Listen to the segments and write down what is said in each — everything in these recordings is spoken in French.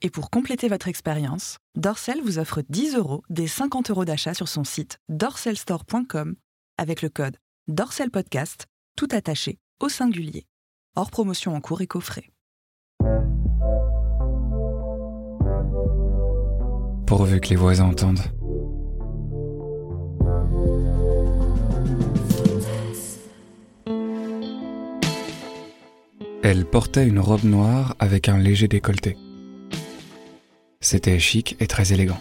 Et pour compléter votre expérience, Dorsel vous offre 10 euros des 50 euros d'achat sur son site dorselstore.com avec le code DorselPodcast, tout attaché au singulier. Hors promotion en cours et coffret. Pourvu que les voisins entendent. Elle portait une robe noire avec un léger décolleté. C'était chic et très élégant.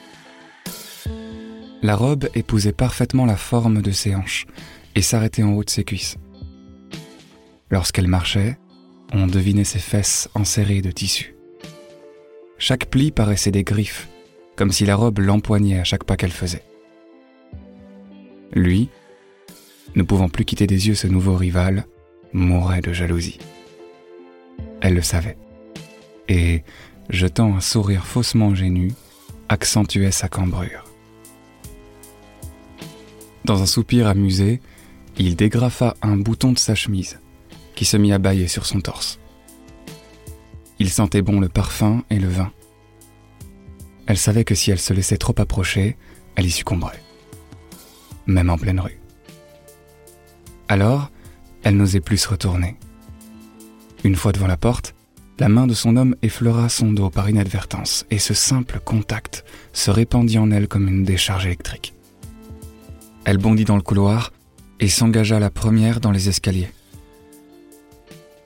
La robe épousait parfaitement la forme de ses hanches et s'arrêtait en haut de ses cuisses. Lorsqu'elle marchait, on devinait ses fesses enserrées de tissu. Chaque pli paraissait des griffes, comme si la robe l'empoignait à chaque pas qu'elle faisait. Lui, ne pouvant plus quitter des yeux ce nouveau rival, mourait de jalousie. Elle le savait. Et, jetant un sourire faussement gênu, accentuait sa cambrure. Dans un soupir amusé, il dégrafa un bouton de sa chemise, qui se mit à bâiller sur son torse. Il sentait bon le parfum et le vin. Elle savait que si elle se laissait trop approcher, elle y succomberait, même en pleine rue. Alors, elle n'osait plus se retourner. Une fois devant la porte, la main de son homme effleura son dos par inadvertance, et ce simple contact se répandit en elle comme une décharge électrique. Elle bondit dans le couloir et s'engagea la première dans les escaliers,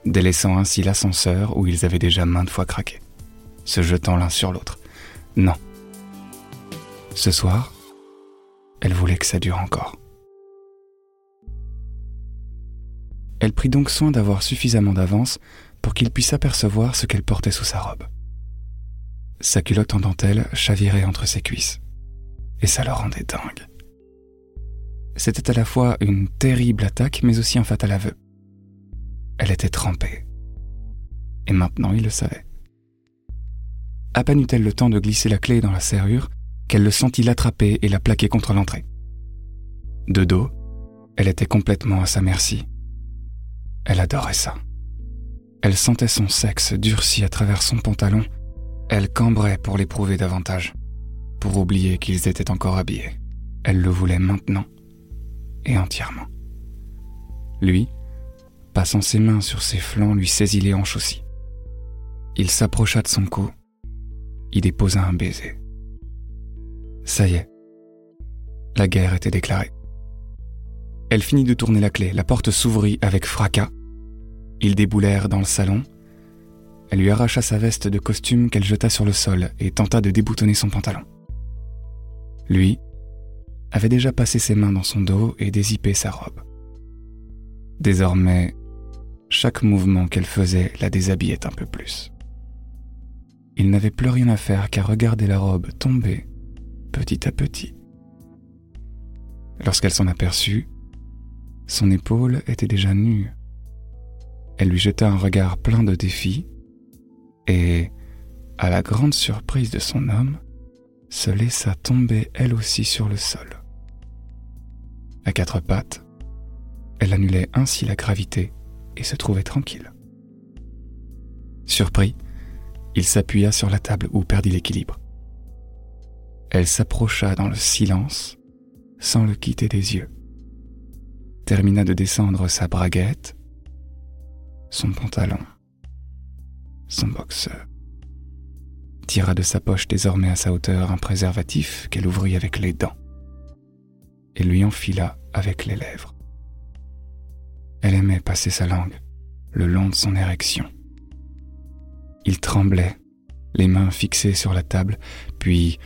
délaissant ainsi l'ascenseur où ils avaient déjà maintes fois craqué, se jetant l'un sur l'autre. Non. Ce soir, elle voulait que ça dure encore. Elle prit donc soin d'avoir suffisamment d'avance pour qu'il puisse apercevoir ce qu'elle portait sous sa robe. Sa culotte en dentelle chavirait entre ses cuisses, et ça le rendait dingue. C'était à la fois une terrible attaque, mais aussi un fatal aveu. Elle était trempée. Et maintenant il le savait. À peine eut-elle le temps de glisser la clé dans la serrure qu'elle le sentit l'attraper et la plaquer contre l'entrée. De dos, elle était complètement à sa merci, elle adorait ça. Elle sentait son sexe durci à travers son pantalon. Elle cambrait pour l'éprouver davantage, pour oublier qu'ils étaient encore habillés. Elle le voulait maintenant et entièrement. Lui, passant ses mains sur ses flancs, lui saisit les hanches aussi. Il s'approcha de son cou, y déposa un baiser. Ça y est, la guerre était déclarée. Elle finit de tourner la clé, la porte s'ouvrit avec fracas. Ils déboulèrent dans le salon. Elle lui arracha sa veste de costume qu'elle jeta sur le sol et tenta de déboutonner son pantalon. Lui avait déjà passé ses mains dans son dos et dézippé sa robe. Désormais, chaque mouvement qu'elle faisait la déshabillait un peu plus. Il n'avait plus rien à faire qu'à regarder la robe tomber petit à petit. Lorsqu'elle s'en aperçut, son épaule était déjà nue. Elle lui jeta un regard plein de défis et, à la grande surprise de son homme, se laissa tomber elle aussi sur le sol. À quatre pattes, elle annulait ainsi la gravité et se trouvait tranquille. Surpris, il s'appuya sur la table où perdit l'équilibre. Elle s'approcha dans le silence sans le quitter des yeux termina de descendre sa braguette, son pantalon, son boxeur. Tira de sa poche désormais à sa hauteur un préservatif qu'elle ouvrit avec les dents et lui enfila avec les lèvres. Elle aimait passer sa langue le long de son érection. Il tremblait, les mains fixées sur la table, puis,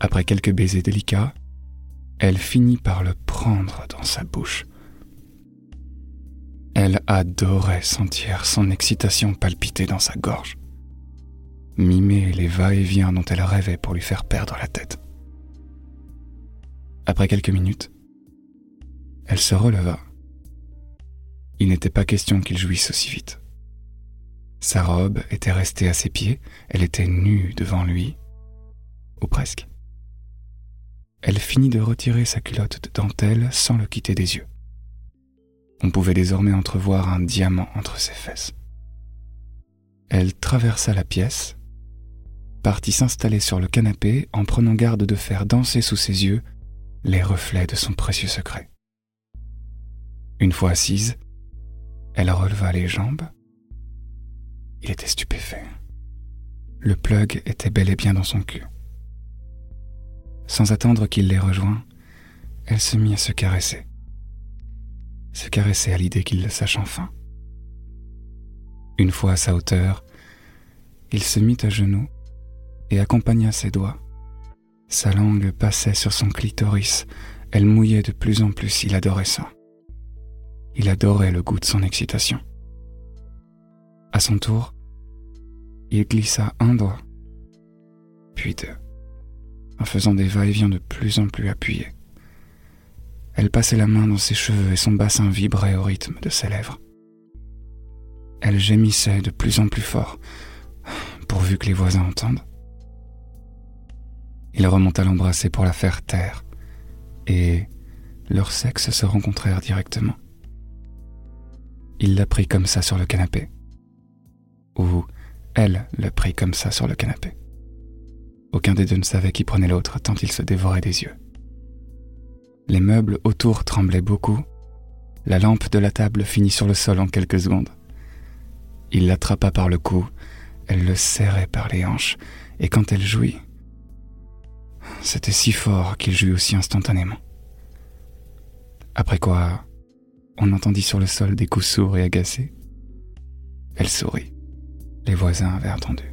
après quelques baisers délicats, elle finit par le prendre dans sa bouche elle adorait sentir son excitation palpiter dans sa gorge, mimer les va-et-vient dont elle rêvait pour lui faire perdre la tête. Après quelques minutes, elle se releva. Il n'était pas question qu'il jouisse aussi vite. Sa robe était restée à ses pieds, elle était nue devant lui, ou presque. Elle finit de retirer sa culotte de dentelle sans le quitter des yeux. On pouvait désormais entrevoir un diamant entre ses fesses. Elle traversa la pièce partit s'installer sur le canapé en prenant garde de faire danser sous ses yeux les reflets de son précieux secret. Une fois assise, elle releva les jambes. Il était stupéfait. Le plug était bel et bien dans son cul. Sans attendre qu'il les rejoint, elle se mit à se caresser. Se caresser à l'idée qu'il le sache enfin. Une fois à sa hauteur, il se mit à genoux et accompagna ses doigts. Sa langue passait sur son clitoris, elle mouillait de plus en plus, il adorait ça. Il adorait le goût de son excitation. À son tour, il glissa un doigt, puis deux, en faisant des va-et-vient de plus en plus appuyés. Elle passait la main dans ses cheveux et son bassin vibrait au rythme de ses lèvres. Elle gémissait de plus en plus fort, pourvu que les voisins entendent. Il remonta l'embrasser pour la faire taire, et leurs sexes se rencontrèrent directement. Il la prit comme ça sur le canapé, ou elle le prit comme ça sur le canapé. Aucun des deux ne savait qui prenait l'autre tant ils se dévoraient des yeux. Les meubles autour tremblaient beaucoup. La lampe de la table finit sur le sol en quelques secondes. Il l'attrapa par le cou, elle le serrait par les hanches, et quand elle jouit, c'était si fort qu'il jouit aussi instantanément. Après quoi, on entendit sur le sol des coups sourds et agacés. Elle sourit. Les voisins avaient entendu.